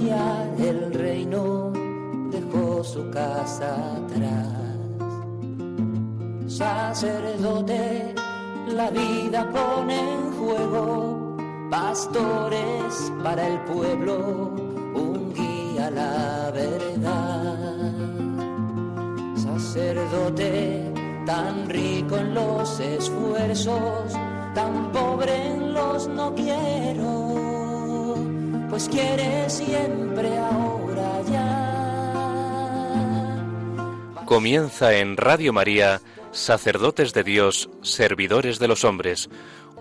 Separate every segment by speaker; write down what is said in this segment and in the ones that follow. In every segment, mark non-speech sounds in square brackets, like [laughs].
Speaker 1: el reino, dejó su casa atrás. Sacerdote, la vida pone en juego, pastores para el pueblo, un guía a la verdad. Sacerdote, tan rico en los esfuerzos, tan pobre en los no quiero, pues quiere siempre ahora ya.
Speaker 2: Comienza en Radio María, Sacerdotes de Dios, Servidores de los Hombres,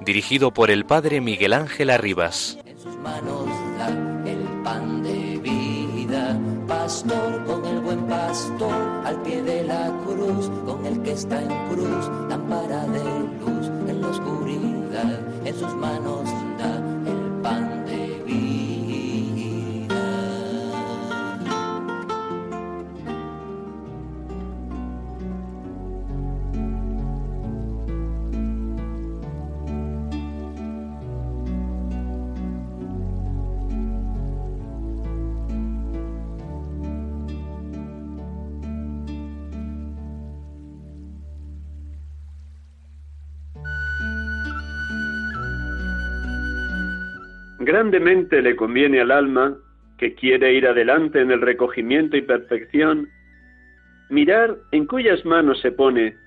Speaker 2: dirigido por el Padre Miguel Ángel Arribas.
Speaker 1: En sus manos da el pan de vida, pastor con el buen pastor, al pie de la cruz, con el que está en cruz, lámpara de luz en la oscuridad, en sus manos da el pan
Speaker 3: Grandemente le conviene al alma, que quiere ir adelante en el recogimiento y perfección, mirar en cuyas manos se pone,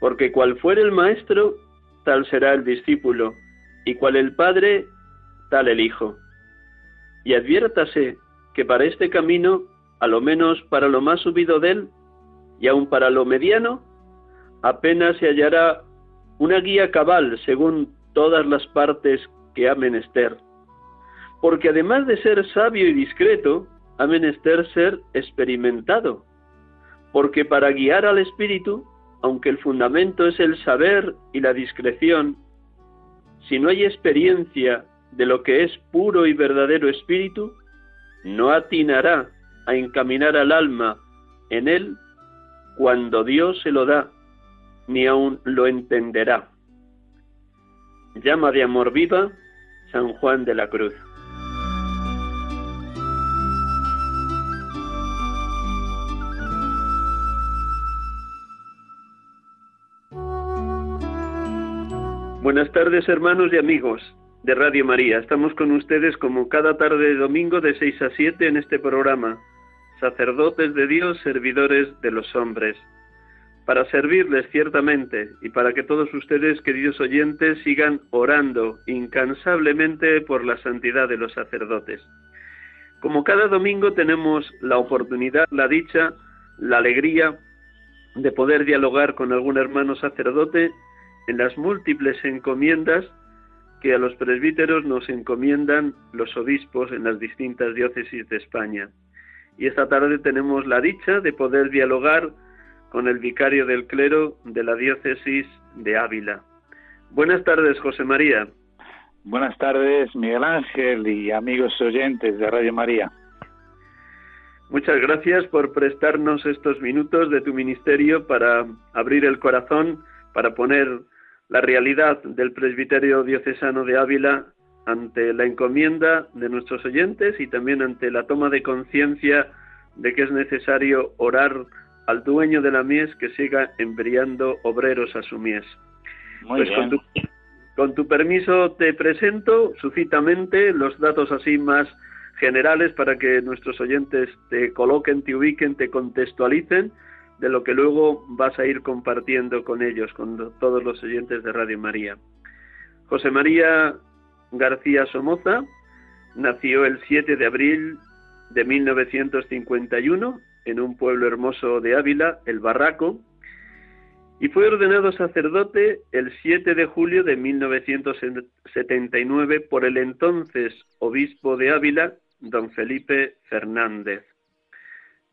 Speaker 3: porque cual fuere el maestro, tal será el discípulo, y cual el padre, tal el hijo. Y adviértase que para este camino, a lo menos para lo más subido de él, y aun para lo mediano, apenas se hallará una guía cabal según todas las partes que ha menester porque además de ser sabio y discreto, ha menester ser experimentado, porque para guiar al espíritu, aunque el fundamento es el saber y la discreción, si no hay experiencia de lo que es puro y verdadero espíritu, no atinará a encaminar al alma en él cuando Dios se lo da, ni aun lo entenderá. Llama de amor viva San Juan de la Cruz. Buenas tardes hermanos y amigos de Radio María. Estamos con ustedes como cada tarde de domingo de 6 a 7 en este programa, sacerdotes de Dios, servidores de los hombres, para servirles ciertamente y para que todos ustedes, queridos oyentes, sigan orando incansablemente por la santidad de los sacerdotes. Como cada domingo tenemos la oportunidad, la dicha, la alegría de poder dialogar con algún hermano sacerdote en las múltiples encomiendas que a los presbíteros nos encomiendan los obispos en las distintas diócesis de España. Y esta tarde tenemos la dicha de poder dialogar con el vicario del clero de la diócesis de Ávila. Buenas tardes, José María.
Speaker 4: Buenas tardes, Miguel Ángel y amigos oyentes de Radio María.
Speaker 3: Muchas gracias por prestarnos estos minutos de tu ministerio para abrir el corazón, para poner la realidad del presbiterio diocesano de Ávila ante la encomienda de nuestros oyentes y también ante la toma de conciencia de que es necesario orar al dueño de la mies que siga enviando obreros a su mies. pues con tu, con tu permiso te presento sucintamente los datos así más generales para que nuestros oyentes te coloquen, te ubiquen, te contextualicen de lo que luego vas a ir compartiendo con ellos, con todos los oyentes de Radio María. José María García Somoza nació el 7 de abril de 1951 en un pueblo hermoso de Ávila, El Barraco, y fue ordenado sacerdote el 7 de julio de 1979 por el entonces obispo de Ávila, don Felipe Fernández.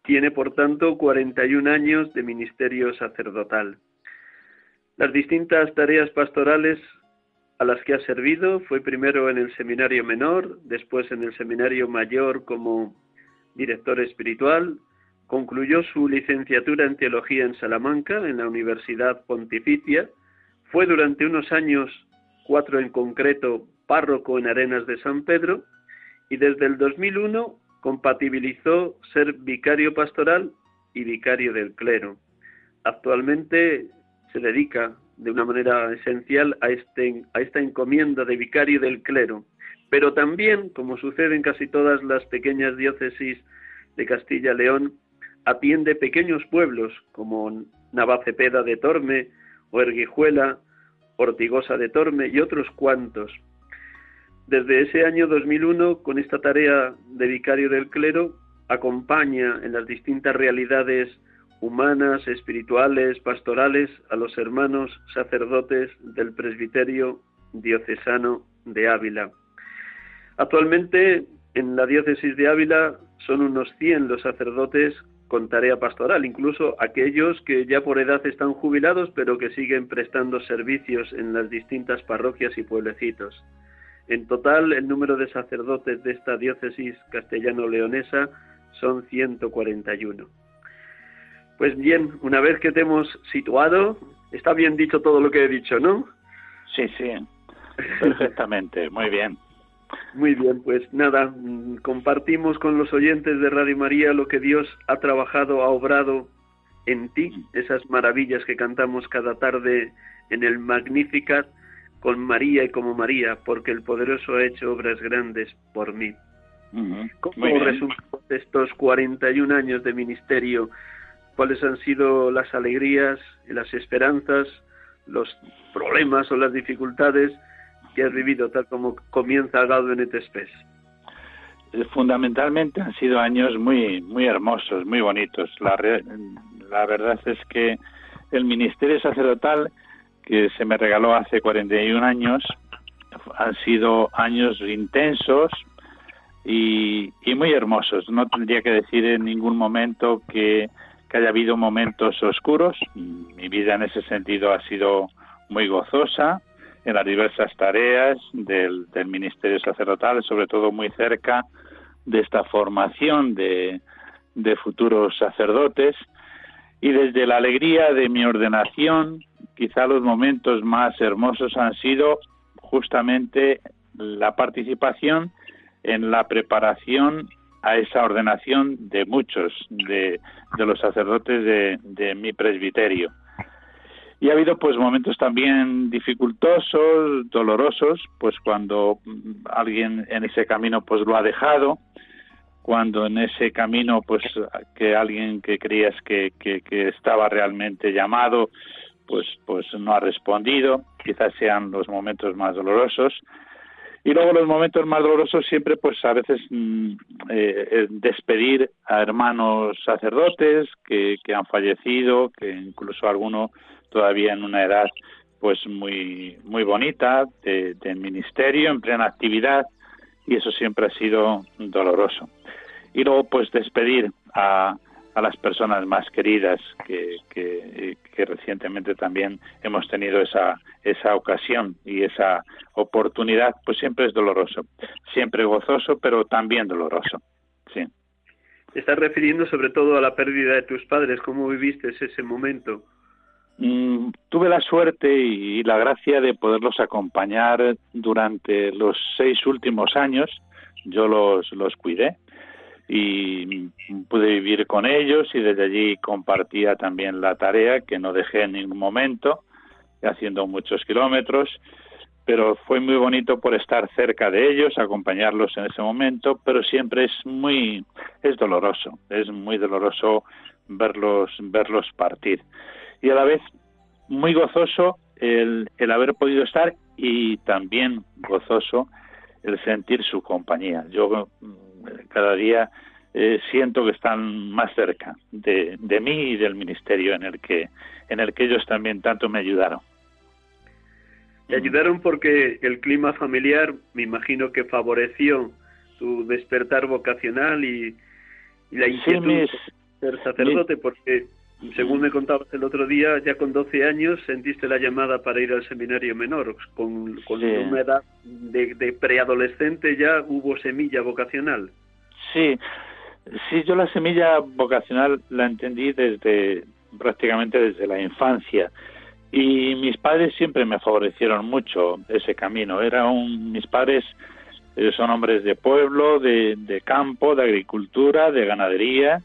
Speaker 3: Tiene, por tanto, 41 años de ministerio sacerdotal. Las distintas tareas pastorales a las que ha servido fue primero en el seminario menor, después en el seminario mayor como director espiritual, concluyó su licenciatura en teología en Salamanca, en la Universidad Pontificia, Fue durante unos años, cuatro en concreto, párroco en Arenas de San Pedro y desde el 2001 compatibilizó ser vicario pastoral y vicario del clero. Actualmente se dedica de una manera esencial a, este, a esta encomienda de vicario del clero, pero también, como sucede en casi todas las pequeñas diócesis de Castilla-León, atiende pequeños pueblos como Navacepeda de Torme o Erguijuela, Ortigosa de Torme y otros cuantos. Desde ese año 2001, con esta tarea de vicario del clero, acompaña en las distintas realidades humanas, espirituales, pastorales a los hermanos sacerdotes del presbiterio diocesano de Ávila. Actualmente en la diócesis de Ávila son unos 100 los sacerdotes con tarea pastoral, incluso aquellos que ya por edad están jubilados pero que siguen prestando servicios en las distintas parroquias y pueblecitos. En total, el número de sacerdotes de esta diócesis castellano-leonesa son 141. Pues bien, una vez que te hemos situado, está bien dicho todo lo que he dicho, ¿no?
Speaker 4: Sí, sí, [laughs] perfectamente, muy bien.
Speaker 3: Muy bien, pues nada, mm, compartimos con los oyentes de Radio María lo que Dios ha trabajado, ha obrado en ti, esas maravillas que cantamos cada tarde en el Magnificat con María y como María, porque el poderoso ha hecho obras grandes por mí. ¿Cómo resultado estos 41 años de ministerio? ¿Cuáles han sido las alegrías y las esperanzas, los problemas o las dificultades que has vivido tal como comienza Gaudenet Spes?
Speaker 4: Eh, fundamentalmente han sido años muy muy hermosos, muy bonitos. La, la verdad es que el ministerio sacerdotal que se me regaló hace 41 años han sido años intensos y, muy hermosos. No tendría que decir en ningún momento que, que haya habido momentos oscuros. Mi vida en ese sentido ha sido muy gozosa en las diversas tareas del, del ministerio sacerdotal, sobre todo muy cerca de esta formación de, de futuros sacerdotes y desde la alegría de mi ordenación, quizá los momentos más hermosos han sido justamente la participación en la preparación a esa ordenación de muchos de, los sacerdotes de, de mi presbiterio. Y ha habido pues momentos también dificultosos, dolorosos, pues cuando alguien en ese camino pues lo ha dejado, cuando en ese camino pues que alguien que creías que estaba realmente llamado pues pues no ha respondido, quizás sean los momentos más dolorosos. Y luego los momentos más dolorosos siempre, pues a veces mm, eh, eh, despedir a hermanos sacerdotes que, han fallecido, que incluso alguno todavía en una edad pues muy muy bonita de, ministerio en plena actividad. Y eso siempre ha sido doloroso. Y luego pues despedir a, a las personas más queridas que, que, que, recientemente también hemos tenido esa esa ocasión y esa oportunidad pues siempre es doloroso. Siempre gozoso pero también doloroso. Sí.
Speaker 3: Estás refiriendo sobre todo a la pérdida de tus padres. Cómo viviste ese momento
Speaker 4: Mm, tuve la suerte y la gracia de poderlos acompañar durante los seis últimos años. Yo los, los cuidé y pude vivir con ellos y desde allí compartía también la tarea que no dejé en ningún momento, haciendo muchos kilómetros, pero fue muy bonito por estar cerca de ellos, acompañarlos en ese momento, pero siempre es muy, es doloroso, es muy doloroso verlos, verlos partir y a la vez muy gozoso el, el haber podido estar y también gozoso el sentir su compañía. Yo cada día eh, siento que están más cerca de, de mí y del ministerio en el que en el que ellos también tanto me ayudaron.
Speaker 3: Te ayudaron porque el clima familiar, me imagino que favoreció tu despertar vocacional y, la inquietud de ser sacerdote, porque según me contabas el otro día, ya con 12 años sentiste la llamada para ir al seminario menor. Con, una edad de, preadolescente ya hubo semilla vocacional.
Speaker 4: Sí, sí, yo la semilla vocacional la entendí desde prácticamente desde la infancia. Y mis padres siempre me favorecieron mucho ese camino. Era un, mis padres eh, son hombres de pueblo, de, de campo, de agricultura, de ganadería,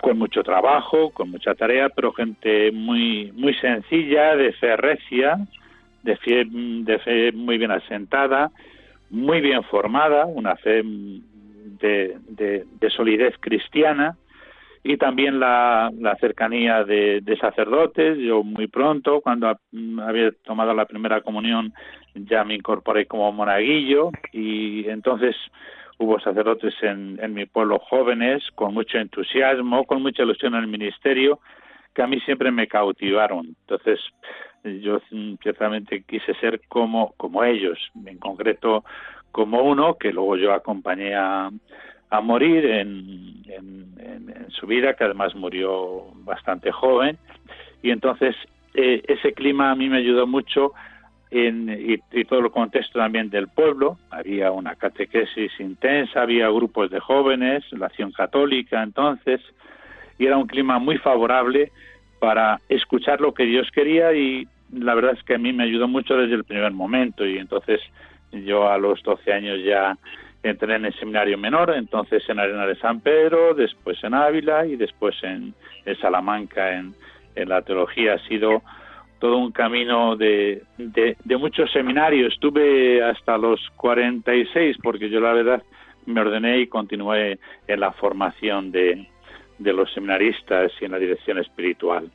Speaker 4: con mucho trabajo, con mucha tarea, pero gente muy muy sencilla, de fe recia, de fe, de muy bien asentada, muy bien formada, una fe de, de, solidez cristiana y también la, la cercanía de, de, sacerdotes. Yo muy pronto, cuando había tomado la primera comunión, ya me incorporé como monaguillo y entonces hubo sacerdotes en, en mi pueblo jóvenes con mucho entusiasmo, con mucha ilusión en el ministerio, que a mí siempre me cautivaron. Entonces, yo ciertamente quise ser como, como ellos, en concreto como uno que luego yo acompañé a, a morir en, en, su vida, que además murió bastante joven. Y entonces eh, ese clima a mí me ayudó mucho en, y, todo el contexto también del pueblo. Había una catequesis intensa, había grupos de jóvenes, la acción católica entonces, y era un clima muy favorable para escuchar lo que Dios quería y la verdad es que a mí me ayudó mucho desde el primer momento y entonces yo a los 12 años ya entré en el seminario menor, entonces en Arena de San Pedro, después en Ávila y después en, Salamanca en la teología. Ha sido todo un camino de, de, muchos seminarios. Estuve hasta los 46 porque yo la verdad me ordené y continué en la formación de, de los seminaristas y en la dirección espiritual.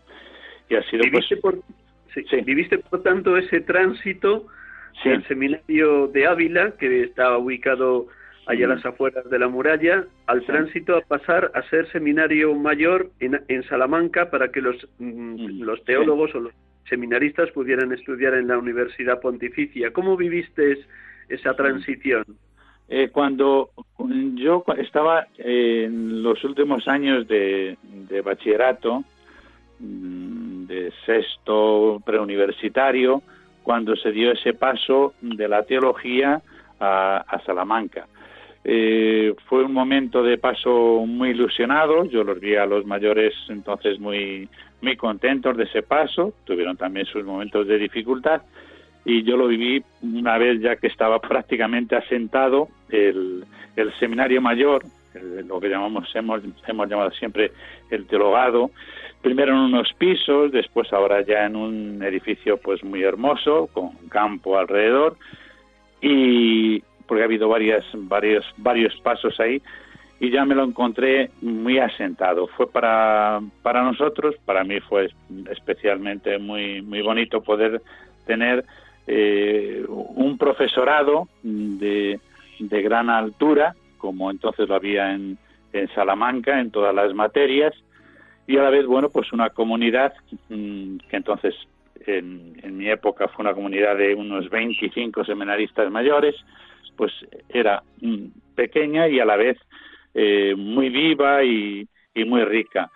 Speaker 4: Y ha sido
Speaker 3: ¿Viviste, pues, por, ¿Viviste por tanto ese tránsito del seminario de Ávila, que está ubicado allá a las afueras de la muralla, al tránsito a pasar a ser seminario mayor en, en Salamanca para que los, mm, los teólogos o los seminaristas pudieran estudiar en la Universidad Pontificia. ¿Cómo viviste esa transición?
Speaker 4: Eh, cuando yo estaba en los últimos años de, bachillerato, mm, de sexto preuniversitario, cuando se dio ese paso de la teología a, Salamanca. Eh, fue un momento de paso muy ilusionado, yo los vi a los mayores entonces muy, muy contentos de ese paso, tuvieron también sus momentos de dificultad. Y yo lo viví una vez ya que estaba [laughs] prácticamente asentado el, el seminario mayor, lo que llamamos hemos, hemos llamado siempre el teologado, primero en unos pisos, después ahora ya en un edificio pues muy hermoso con campo alrededor. Y porque ha habido varias varios varios pasos ahí y ya me lo encontré muy asentado. Fue para, para nosotros, para mí fue especialmente muy, muy bonito poder tener eh, un profesorado de, de, gran altura, como entonces lo había en, en, Salamanca, en todas las materias, y a la vez, bueno, pues una comunidad mm, que entonces en, en mi época fue una comunidad de unos 25 seminaristas mayores, pues era mm, pequeña y a la vez eh, muy viva y, muy rica.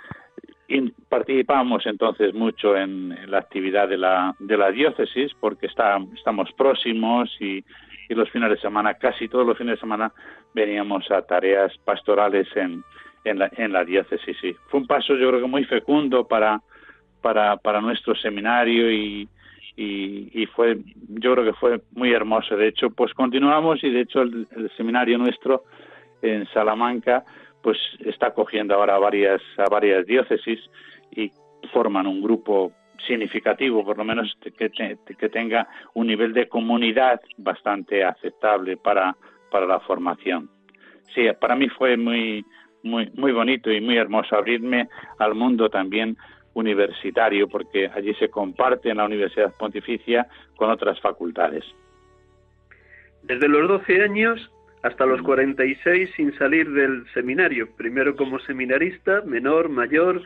Speaker 4: Y participamos entonces mucho en, la actividad de la, de la diócesis porque está, estamos próximos y, y, los fines de semana, casi todos los fines de semana, veníamos a tareas pastorales en, la, en la diócesis. Fue un paso yo creo que muy fecundo para, para, para nuestro seminario y, y, y, fue yo creo que fue muy hermoso de hecho pues continuamos y de hecho el seminario nuestro en Salamanca, pues está cogiendo ahora varias, a varias diócesis y forman un grupo significativo, por lo menos que, que tenga un nivel de comunidad bastante aceptable para, para la formación. Sí, para mí fue muy, muy, muy bonito y muy hermoso abrirme al mundo también universitario, porque allí se comparte en la Universidad Pontificia con otras facultades.
Speaker 3: Desde los 12 años hasta los 46 sin salir del seminario, primero como seminarista, menor, mayor,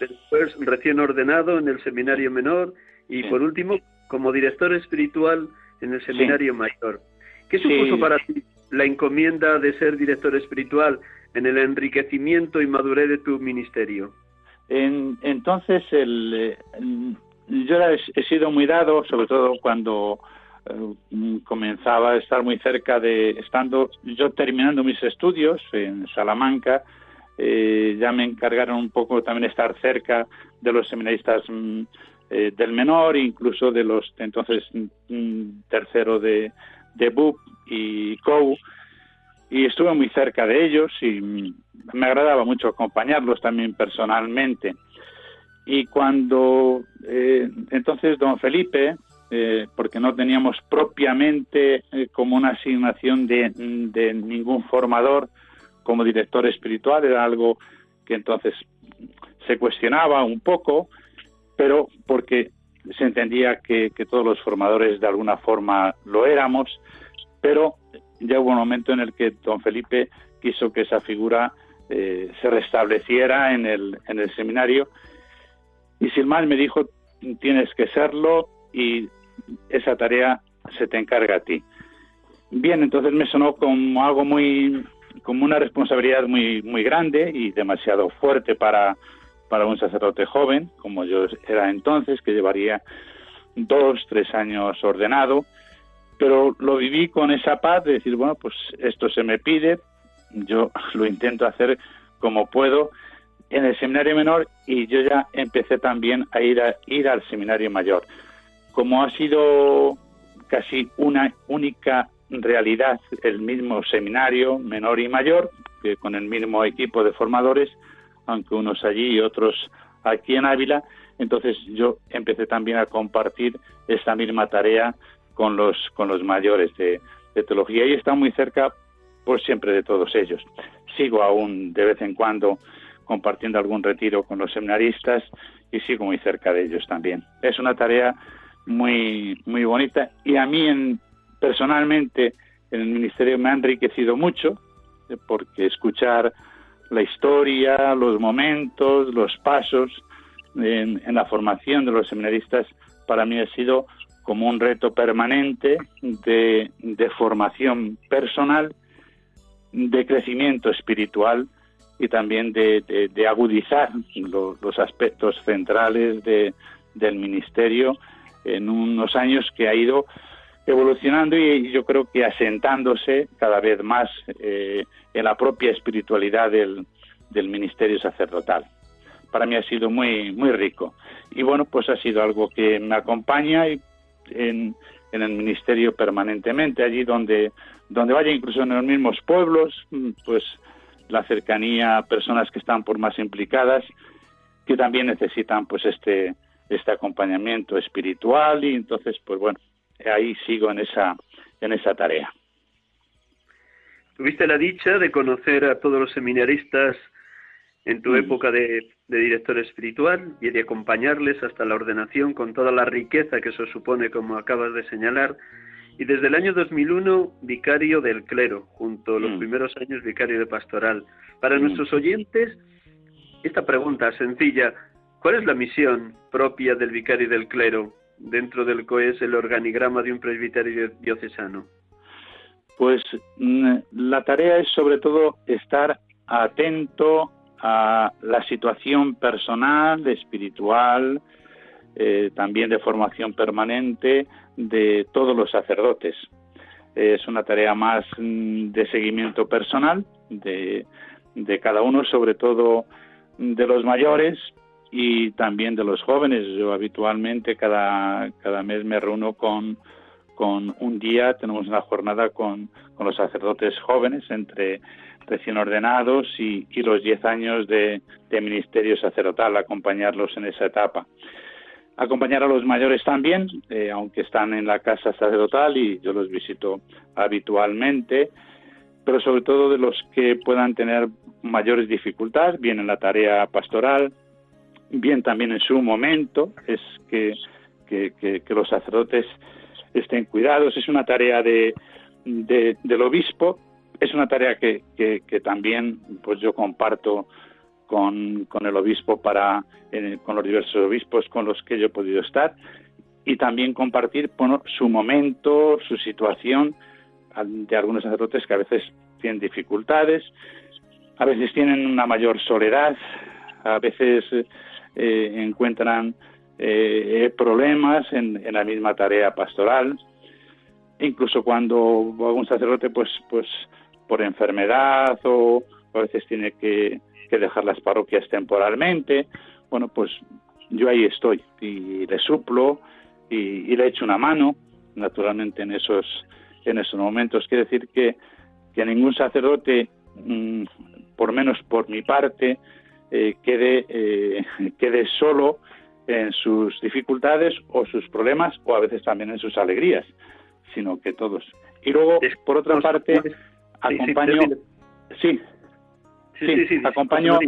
Speaker 3: después recién ordenado en el seminario menor y por último como director espiritual en el seminario mayor. ¿Qué supuso para ti la encomienda de ser director espiritual en el enriquecimiento y madurez de tu ministerio?
Speaker 4: Entonces, el, eh, yo he sido muy dado, sobre todo cuando eh, comenzaba a estar muy cerca de, estando yo terminando mis estudios en Salamanca, eh, ya me encargaron un poco también estar cerca de los seminaristas mm, eh, del menor, incluso de los entonces mm, tercero de, de BUP y COU, y estuve muy cerca de ellos y me agradaba mucho acompañarlos también personalmente. Y cuando eh, entonces don Felipe, eh, porque no teníamos propiamente como una asignación de ningún formador como director espiritual, era algo que entonces se cuestionaba un poco, pero porque se entendía que, todos los formadores de alguna forma lo éramos, pero ya hubo un momento en el que don Felipe quiso que esa figura eh, se restableciera en el, en el seminario y sin más me dijo tienes que serlo y esa tarea se te encarga a ti. Bien, entonces me sonó como algo muy, como una responsabilidad muy, muy grande y demasiado fuerte para, para un sacerdote joven, como yo era entonces, que llevaría dos, tres años ordenado, pero lo viví con esa paz de decir, bueno, pues esto se me pide, yo [laughs] lo intento hacer como puedo en el seminario menor y yo ya empecé también a ir, a, ir al seminario mayor. Como ha sido casi una única realidad el mismo seminario menor y mayor, que con el mismo equipo de formadores, aunque unos allí y otros aquí en Ávila. Entonces yo empecé también a compartir esta misma tarea con los, con los mayores de, teología y está muy cerca por siempre de todos ellos. Sigo aún de vez en cuando compartiendo algún retiro con los seminaristas y sigo muy cerca de ellos también. Es una tarea muy muy bonita y a mí en, personalmente en el ministerio me ha enriquecido mucho eh, porque escuchar la historia, los momentos, los pasos en, la formación de los seminaristas para mí ha sido como un reto permanente de, formación personal, de crecimiento espiritual y también de, agudizar los aspectos centrales del ministerio en unos años que ha ido evolucionando y yo creo que asentándose cada vez más eh, en la propia espiritualidad del, del ministerio sacerdotal. Para mí ha sido muy, muy rico. Y bueno, pues ha sido algo que me acompaña en, en el ministerio permanentemente, allí donde, donde vaya, incluso en los mismos pueblos, pues la cercanía a personas que están por más implicadas, que también necesitan pues este, este acompañamiento espiritual y entonces pues bueno, ahí sigo en esa, en esa tarea.
Speaker 3: Tuviste la dicha de conocer a todos los seminaristas en tu mm. época de, director espiritual y de acompañarles hasta la ordenación con toda la riqueza que eso supone, como acabas de señalar. Y desde el año 2001, vicario del clero, junto a los mm. primeros años vicario de pastoral. Para mm. nuestros oyentes, esta pregunta sencilla, ¿cuál es la misión propia del vicario del clero dentro del COES, el organigrama de un presbiterio diocesano?
Speaker 4: Pues la tarea es sobre todo estar atento a la situación personal, espiritual, eh, también de formación permanente de todos los sacerdotes. Es una tarea más mm, de seguimiento personal de, de cada uno, sobre todo de los mayores y también de los jóvenes. Yo habitualmente cada, cada mes me reúno con, con un día, tenemos una jornada con, con los sacerdotes jóvenes entre recién ordenados y, los 10 años de, ministerio sacerdotal, acompañarlos en esa etapa. Acompañar a los mayores también, eh, aunque están en la casa sacerdotal y yo los visito habitualmente, pero sobre todo de los que puedan tener mayores dificultades, bien en la tarea pastoral, bien también en su momento, es que, los sacerdotes estén cuidados. Es una tarea de, del obispo, es una tarea que, que, también pues yo comparto con, con el obispo para con los diversos obispos con los que yo he podido estar y también compartir su momento, su situación de algunos sacerdotes que a veces tienen dificultades, a veces tienen una mayor soledad, a veces eh, encuentran eh, problemas en, la misma tarea pastoral, incluso cuando algún sacerdote, pues, pues por enfermedad o a veces tiene que, dejar las parroquias temporalmente, bueno, pues yo ahí estoy y le suplo y, le echo una mano, naturalmente en esos en esos momentos. Quiere decir que, que ningún sacerdote, mm, por menos por mi parte, eh, quede, eh, [laughs] quede solo en sus dificultades o sus problemas o a veces también en sus alegrías, sino que todos. Y luego, por otra parte, acompaño, sí, sí, sí, acompaño,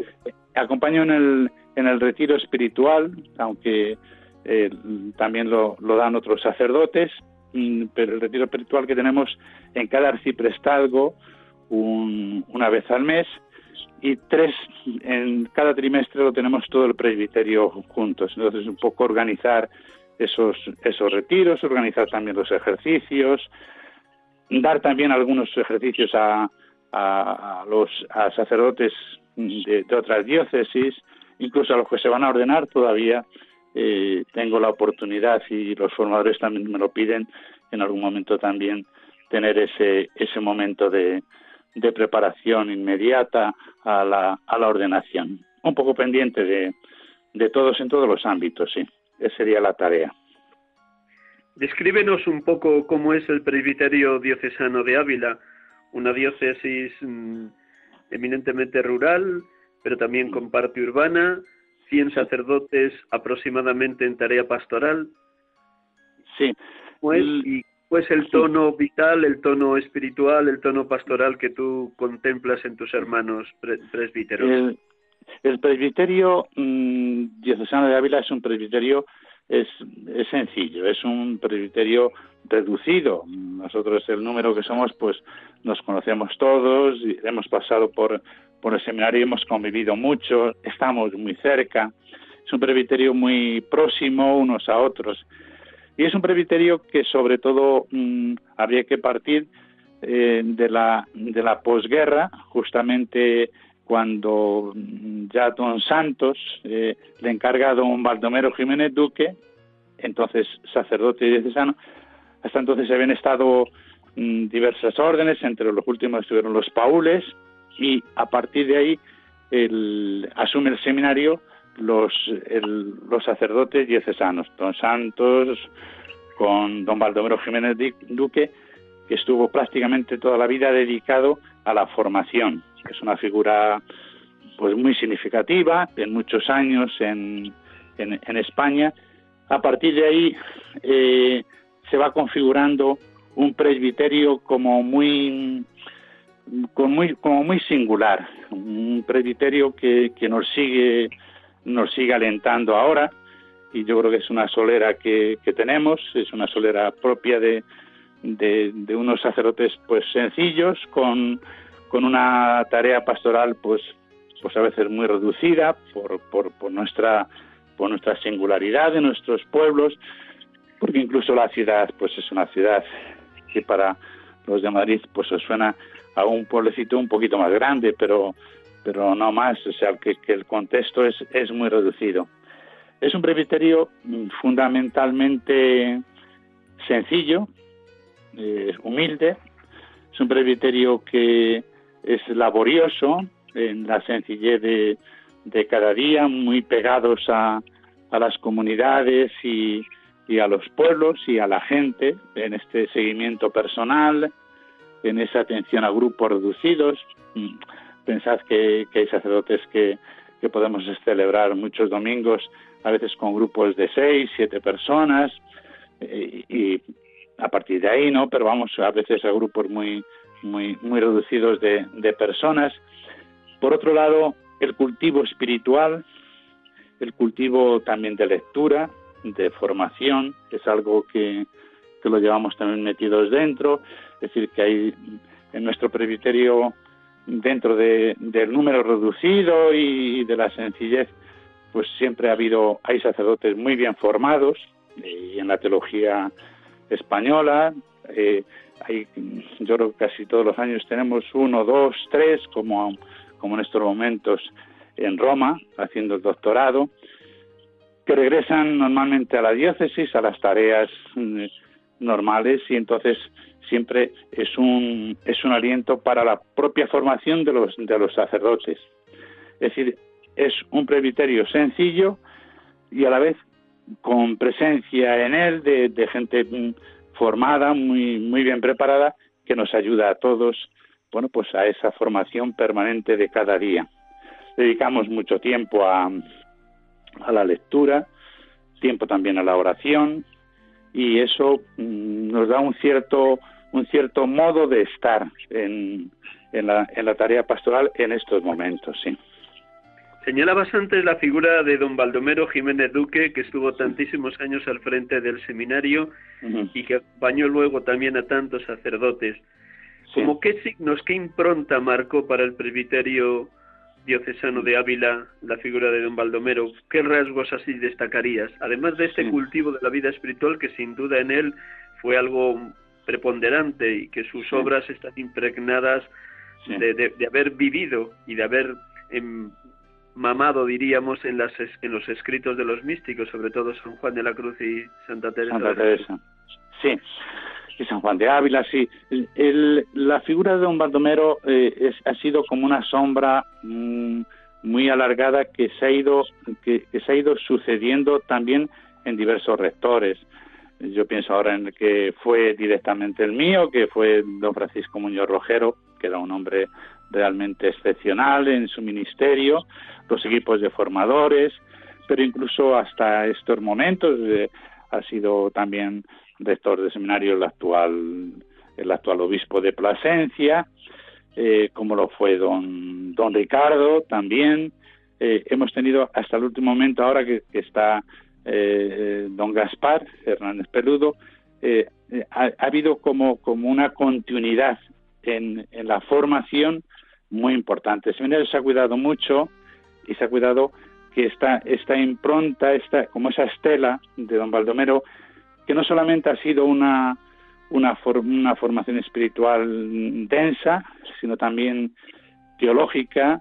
Speaker 4: acompaño en el, en el retiro espiritual, aunque eh, también lo, lo, dan otros sacerdotes, mm, pero el retiro espiritual que tenemos en cada arciprestazgo un, una vez al mes y tres en cada trimestre lo tenemos todo el presbiterio juntos. Entonces un poco organizar esos esos retiros, organizar también los ejercicios, dar también algunos ejercicios a, a, los a sacerdotes de, otras diócesis, incluso a los que se van a ordenar todavía eh, tengo la oportunidad y los formadores también me lo piden en algún momento también tener ese ese momento de, de preparación inmediata a la, a la ordenación. Un poco pendiente de, de todos en todos los ámbitos, sí. Esa sería la tarea.
Speaker 3: Descríbenos un poco cómo es el presbiterio diocesano de Ávila, una diócesis mm, eminentemente rural, pero también con parte urbana, 100 sacerdotes aproximadamente en tarea pastoral.
Speaker 4: Sí.
Speaker 3: Pues, ¿Y pues el tono vital, el tono espiritual, el tono pastoral que tú contemplas en tus hermanos presbíteros?
Speaker 4: El, presbiterio mm, diocesano de Ávila es un presbiterio es, es sencillo, es un presbiterio reducido. Nosotros el número que somos, pues nos conocemos todos, hemos pasado por, por el seminario hemos convivido mucho, estamos muy cerca. Es un presbiterio muy próximo unos a otros. Y es un presbiterio que sobre todo mm, habría que partir eh, de la, de la posguerra, justamente cuando mm, ya don Santos eh, le encarga a don Baldomero Jiménez Duque, entonces sacerdote diocesano, hasta entonces habían estado mm, diversas órdenes, entre los últimos estuvieron los paules, y a partir de ahí asume el seminario los, los sacerdotes diocesanos, don Santos, con don Baldomero Jiménez Duque, que estuvo prácticamente toda la vida dedicado a la formación. Es una figura pues muy significativa, en muchos años en, en, España. A partir de ahí eh, se va configurando un presbiterio como muy muy, como muy singular, un presbiterio que, que nos sigue nos sigue alentando ahora y yo creo que es una solera que, que tenemos, es una solera propia de, de, unos sacerdotes pues sencillos con, con una tarea pastoral pues pues a veces muy reducida por, por, por nuestra por nuestra singularidad de nuestros pueblos porque incluso la ciudad pues es una ciudad que para los de Madrid pues os suena a un pueblecito un poquito más grande pero pero no más, o sea, que, el contexto es, es muy reducido. Es un presbiterio fundamentalmente sencillo, eh, humilde, es un presbiterio que es laborioso en la sencillez de, de cada día, muy pegados a, a las comunidades y, y, a los pueblos y a la gente en este seguimiento personal, en esa atención a grupos reducidos. Mm, Pensad que, hay sacerdotes que, podemos celebrar muchos domingos, a veces con grupos de seis, siete personas, eh, y, a partir de ahí, ¿no? Pero vamos a veces a grupos muy, muy, muy reducidos de, personas. Por otro lado, el cultivo espiritual, el cultivo también de lectura, de formación, es algo que, que lo llevamos también metidos dentro, es decir, que hay en nuestro presbiterio dentro de, del número reducido y de la sencillez, pues siempre ha habido, hay sacerdotes muy bien formados, y en la teología española, eh, hay, yo creo que casi todos los años tenemos uno, dos, tres, como, como en estos momentos en Roma, haciendo el doctorado, que regresan normalmente a la diócesis, a las tareas mm, normales, y entonces siempre es un, es un aliento para la propia formación de los, de los sacerdotes. Es decir, es un presbiterio sencillo, y a la vez con presencia en él de, gente mm, formada, muy, muy bien preparada, que nos ayuda a todos, bueno, pues a esa formación permanente de cada día. Dedicamos mucho tiempo a, a la lectura, tiempo también a la oración, y eso mm, nos da un cierto, un cierto modo de estar en, en, la, en la tarea pastoral en estos momentos, sí.
Speaker 3: Señalabas antes la figura de don Baldomero Jiménez Duque, que estuvo tantísimos años al frente del seminario y que acompañó luego también a tantos sacerdotes. ¿Cómo qué signos, qué impronta marcó para el presbiterio diocesano de Ávila la figura de don Baldomero? ¿Qué rasgos así destacarías? Además de este cultivo de la vida espiritual que sin duda en él fue algo preponderante y que sus obras están impregnadas de, haber vivido y de haber em, mamado, diríamos, en, las, en los escritos de los místicos, sobre todo San Juan de la Cruz y Santa Teresa.
Speaker 4: Santa Teresa, sí. Y San Juan de Ávila, sí. El, la figura de don Baldomero eh, ha sido como una sombra mm, muy alargada que se, ha ido, que, se ha ido sucediendo también en diversos rectores. Yo pienso ahora en el que fue directamente el mío, que fue don Francisco Muñoz Rojero, que era un hombre realmente excepcional en su ministerio, los equipos de formadores, pero incluso hasta estos momentos eh, ha sido también rector de seminario el actual el actual obispo de Plasencia, eh, como lo fue don don Ricardo también. Eh, hemos tenido hasta el último momento ahora que, está don Gaspar Hernández Peludo, ha, habido como, como una continuidad en la formación muy importante. El seminario se ha cuidado mucho y se ha cuidado que esta, esta impronta, esta, como esa estela de don Baldomero, que no solamente ha sido una, una, una formación espiritual densa, sino también teológica,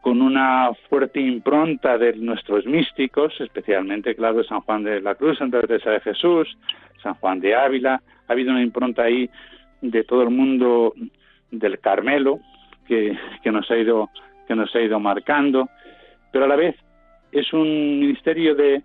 Speaker 4: con una fuerte impronta de nuestros místicos, especialmente, claro, San Juan de la Cruz, Santa Teresa de Jesús, San Juan de Ávila. Ha habido una impronta ahí de todo el mundo del Carmelo, que, nos ha ido que nos ha ido marcando, pero a la vez es un ministerio de,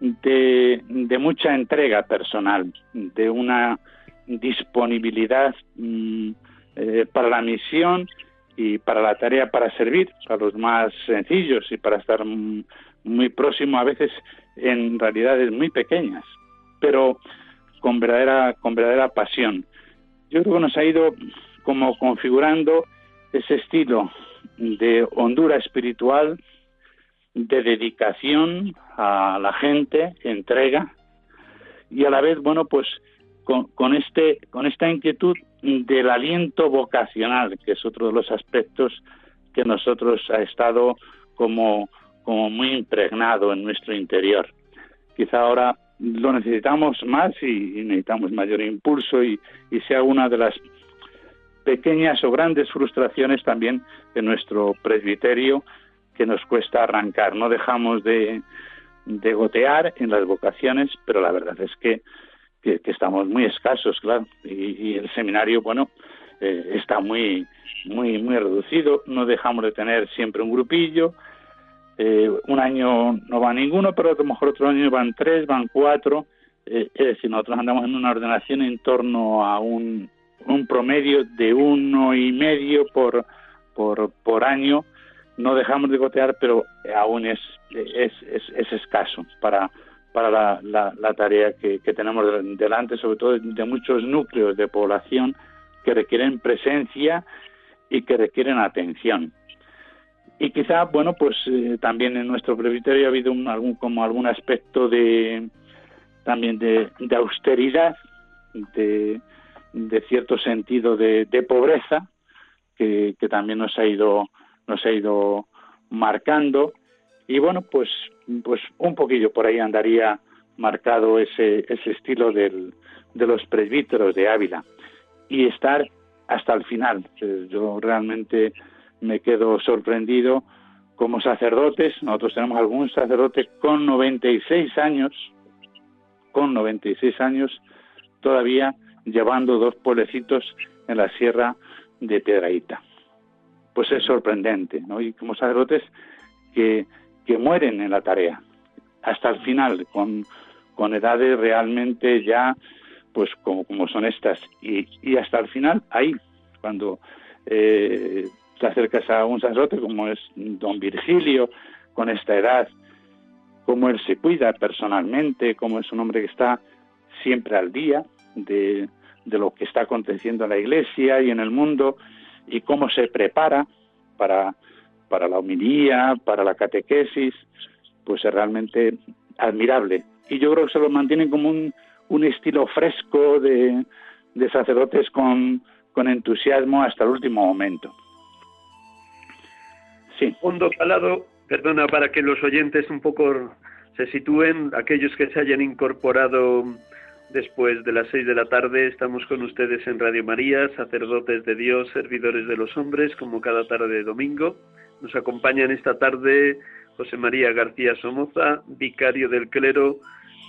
Speaker 4: de, mucha entrega personal, de una disponibilidad mm, eh, para la misión y para la tarea para servir, para los más sencillos y para estar muy próximo a veces en realidades muy pequeñas, pero con verdadera, con verdadera pasión. Yo creo que nos ha ido como configurando ese estilo de hondura espiritual, de dedicación a la gente, entrega, y a la vez, bueno, pues con, este, con esta inquietud del aliento vocacional, que es otro de los aspectos que nosotros ha estado como, como muy impregnado en nuestro interior. Quizá ahora lo necesitamos más y, necesitamos mayor impulso y, y sea una de las pequeñas o grandes frustraciones también en nuestro presbiterio que nos cuesta arrancar. No dejamos de, gotear en las vocaciones, pero la verdad es que, que, estamos muy escasos, claro, y, el seminario, bueno, eh, está muy, muy, muy reducido. No dejamos de tener siempre un grupillo. Eh, un año no va ninguno, pero a lo mejor otro año van tres, van cuatro. Eh, es decir, nosotros andamos en una ordenación en torno a un un promedio de uno y medio por, por, por año. No dejamos de gotear, pero aún es, es, es, escaso para, para la, la, tarea que, que, tenemos delante, sobre todo de muchos núcleos de población que requieren presencia y que requieren atención. Y quizá, bueno, pues eh, también en nuestro presbiterio ha habido un, algún, como algún aspecto de también de, de austeridad, de, de cierto sentido de, pobreza que, también nos ha ido nos ha ido marcando. Y bueno pues pues un poquillo por ahí andaría marcado ese ese estilo del, de los presbíteros de Ávila. Y estar hasta el final. Yo realmente me quedo sorprendido como sacerdotes. Nosotros tenemos algún sacerdote con 96 años con 96 años todavía llevando dos pueblecitos en la sierra de Piedraíta. Pues es sorprendente, ¿no? Y como sacerdotes que, que mueren en la tarea, hasta el final, con, con edades realmente ya, pues como, como son estas. Y, y hasta el final, ahí, cuando eh, te acercas a un sacerdote como es don Virgilio, con esta edad, cómo él se cuida personalmente, cómo es un hombre que está siempre al día de, de lo que está aconteciendo en la iglesia y en el mundo y cómo se prepara para, para la homilía, para la catequesis, pues es realmente admirable. Y yo creo que se lo mantienen como un, un estilo fresco de, de sacerdotes con, con entusiasmo hasta el último momento.
Speaker 3: Sí. Hondo calado, perdona, para que los oyentes un poco se sitúen, aquellos que se hayan incorporado después de las seis de la tarde, estamos con ustedes en Radio María, sacerdotes de Dios, servidores de los hombres, como cada tarde de domingo. Nos acompañan esta tarde José María García Somoza, vicario del clero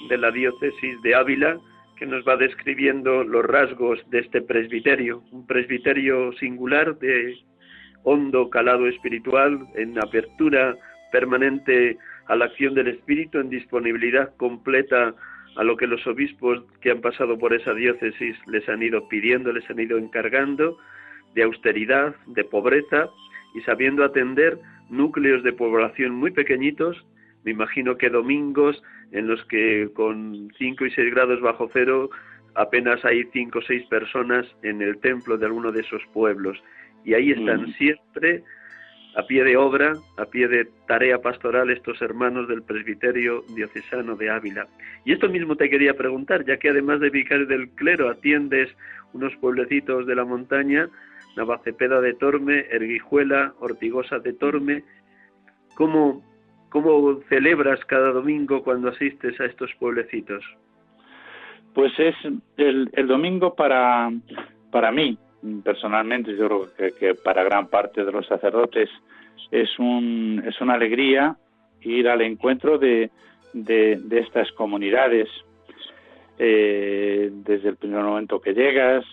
Speaker 3: de la diócesis de Ávila, que nos va describiendo los rasgos de este presbiterio, un presbiterio singular de hondo calado espiritual, en apertura permanente a la acción del Espíritu, en disponibilidad completa a lo que los obispos que han pasado por esa diócesis les han ido pidiendo, les han ido encargando, de austeridad, de pobreza, y sabiendo atender núcleos de población muy pequeñitos, me imagino que domingos en los que con 5 y 6 grados bajo cero apenas hay 5 o 6 personas en el templo de alguno de esos pueblos. Y ahí están mm. siempre a pie de obra, a pie de tarea pastoral estos hermanos del presbiterio diocesano de Ávila. Y esto mismo te quería preguntar, ya que además de vicario del clero atiendes unos pueblecitos de la montaña, Navacepeda de Torme, Erguijuela, Ortigosa de Torme, ¿cómo, ¿Cómo celebras cada domingo cuando asistes a estos pueblecitos?
Speaker 4: Pues es el, domingo para, para mí, personalmente, yo creo que, para gran parte de los sacerdotes es, un, es una alegría ir al encuentro de, de, estas comunidades. Eh, desde el primer momento que llegas,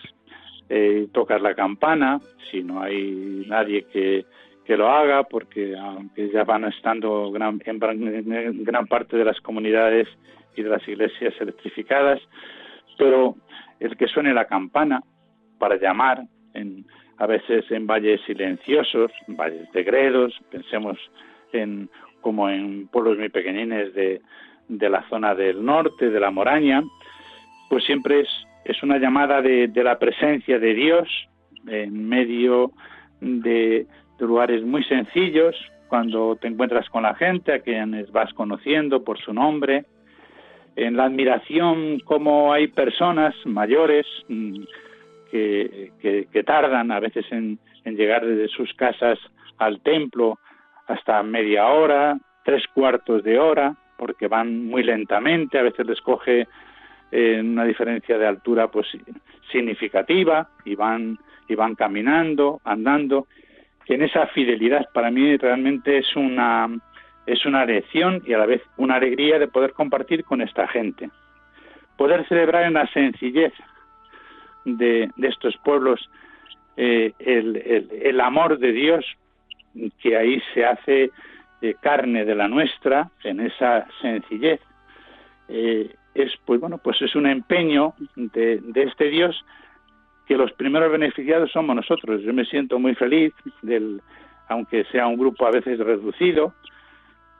Speaker 4: eh, tocas la campana, si no hay nadie que, que lo haga, porque aunque ya van estando gran, en, gran parte de las comunidades y de las iglesias electrificadas, pero el que suene la campana para llamar, en, a veces en valles silenciosos, valles de gredos, pensemos en como en pueblos muy pequeñines de, de la zona del norte, de la Moraña, pues siempre es, es una llamada de, de la presencia de Dios en medio de, lugares muy sencillos, cuando te encuentras con la gente a quienes vas conociendo por su nombre, en la admiración como hay personas mayores que, que, tardan a veces en, llegar desde sus casas al templo hasta media hora, tres cuartos de hora, porque van muy lentamente, a veces les coge eh, una diferencia de altura pues significativa y van y van caminando, andando en esa fidelidad para mí realmente es una es una lección y a la vez una alegría de poder compartir con esta gente. Poder celebrar en la sencillez de, estos pueblos eh, el, amor de Dios que ahí se hace eh, carne de la nuestra en esa sencillez. Eh, es pues bueno pues es un empeño de, de este Dios que los primeros beneficiados somos nosotros. Yo me siento muy feliz, del, aunque sea un grupo a veces reducido,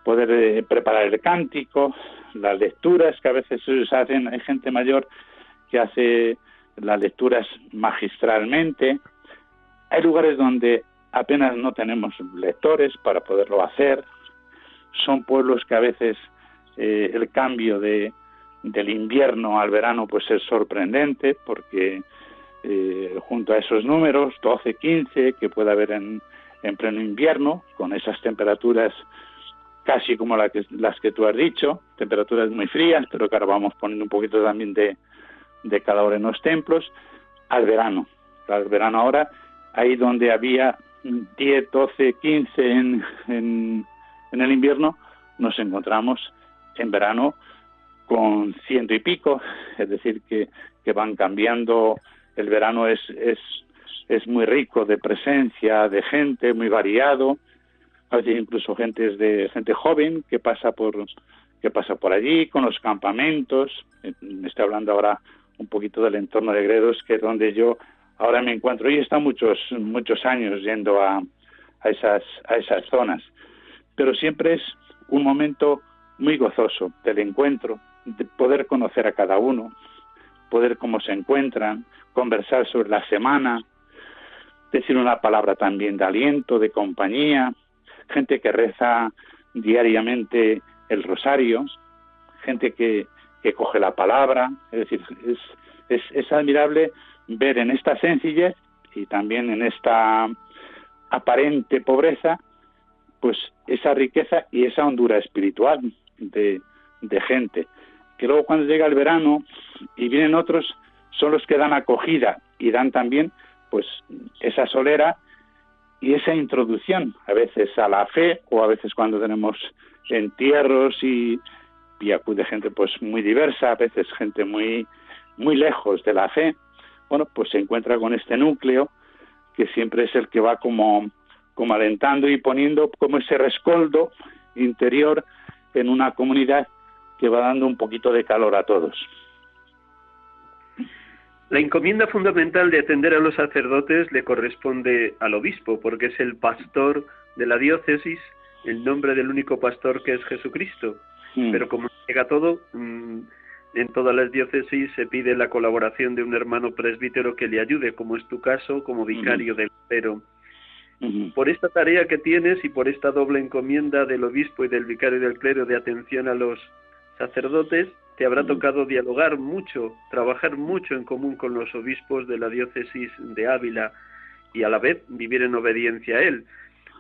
Speaker 4: poder preparar el cántico, las lecturas que a veces se hacen, hay gente mayor que hace las lecturas magistralmente. Hay lugares donde apenas no tenemos lectores para poderlo hacer. Son pueblos que a veces eh, el cambio de, del invierno al verano pues es sorprendente porque eh, junto a esos números, 12, 15, que puede haber en, en pleno invierno, con esas temperaturas casi como que, las que tú has dicho, temperaturas muy frías, pero que ahora vamos poniendo un poquito también de, de calor en los templos, al verano. Al verano ahora, ahí donde había 10, 12, 15 en, en, en el invierno, nos encontramos en verano con ciento y pico, es decir, que, que van cambiando el verano es, es, es muy rico de presencia, de gente, muy variado, a veces incluso gente de gente joven que pasa por que pasa por allí, con los campamentos. Me estoy hablando ahora un poquito del entorno de Gredos, que es donde yo ahora me encuentro. Y he estado muchos, muchos años yendo a, a, esas, a esas zonas. Pero siempre es un momento muy gozoso del encuentro, de poder conocer a cada uno, poder cómo se encuentran, conversar sobre la semana, decir una palabra también de aliento, de compañía, gente que reza diariamente el rosario, gente que, que coge la palabra, es decir, es, es, es admirable ver en esta sencillez y también en esta aparente pobreza, pues esa riqueza y esa hondura espiritual de, de gente, que luego cuando llega el verano y vienen otros, son los que dan acogida y dan también pues esa solera y esa introducción a veces a la fe o a veces cuando tenemos entierros y, y acude gente pues muy diversa, a veces gente muy muy lejos de la fe, bueno, pues se encuentra con este núcleo que siempre es el que va como como alentando y poniendo como ese rescoldo interior en una comunidad que va dando un poquito de calor a todos.
Speaker 3: La encomienda fundamental de atender a los sacerdotes le corresponde al obispo, porque es el pastor de la diócesis, el nombre del único pastor que es Jesucristo. Mm. Pero como llega todo, mm, en todas las diócesis se pide la colaboración de un hermano presbítero que le ayude, como es tu caso, como vicario del clero. Por esta tarea que tienes y por esta doble encomienda del obispo y del vicario del clero de atención a los sacerdotes, te habrá tocado dialogar mucho, trabajar mucho en común con los obispos de la diócesis de Ávila y a la vez vivir en obediencia a él.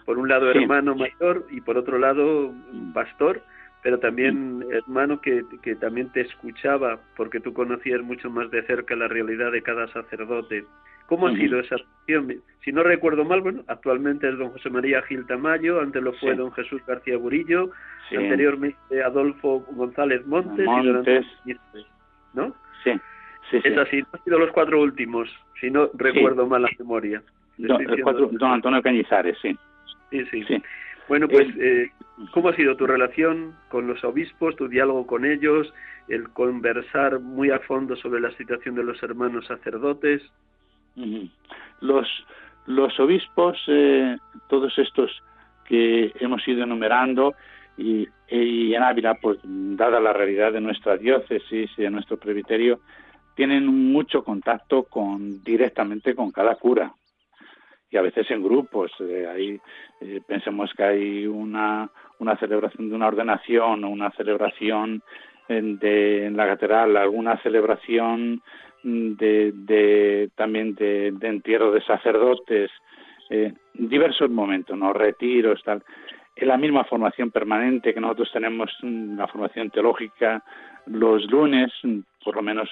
Speaker 3: Por un lado hermano mayor y por otro lado pastor, pero también hermano que, que también te escuchaba porque tú conocías mucho más de cerca la realidad de cada sacerdote. ¿Cómo ha sido esa acción? Si no recuerdo mal, bueno, actualmente es don José María Gil Tamayo, antes lo fue don Jesús García Burillo, anteriormente Adolfo González Montes, y ¿no?
Speaker 4: Sí, sí,
Speaker 3: Es así, han sido los cuatro últimos, si no recuerdo mal la memoria.
Speaker 4: Don, don, Antonio Cañizares, sí.
Speaker 3: Sí, sí. Bueno, pues, eh, ¿cómo ha sido tu relación con los obispos, tu diálogo con ellos, el conversar muy a fondo sobre la situación de los hermanos sacerdotes?
Speaker 4: Los, los obispos, eh, todos estos que hemos ido enumerando, y, en Ávila, pues dada la realidad de nuestra diócesis y de nuestro presbiterio, tienen mucho contacto con directamente con cada cura y a veces en grupos. Eh, ahí eh, pensemos que hay una, una celebración de una ordenación o una celebración en, de, en la catedral, alguna celebración de, de también de, entierro de sacerdotes, eh, diversos momentos, ¿no? retiros, tal. En la misma formación permanente que nosotros tenemos, mm, la formación teológica, los lunes, mm, por lo menos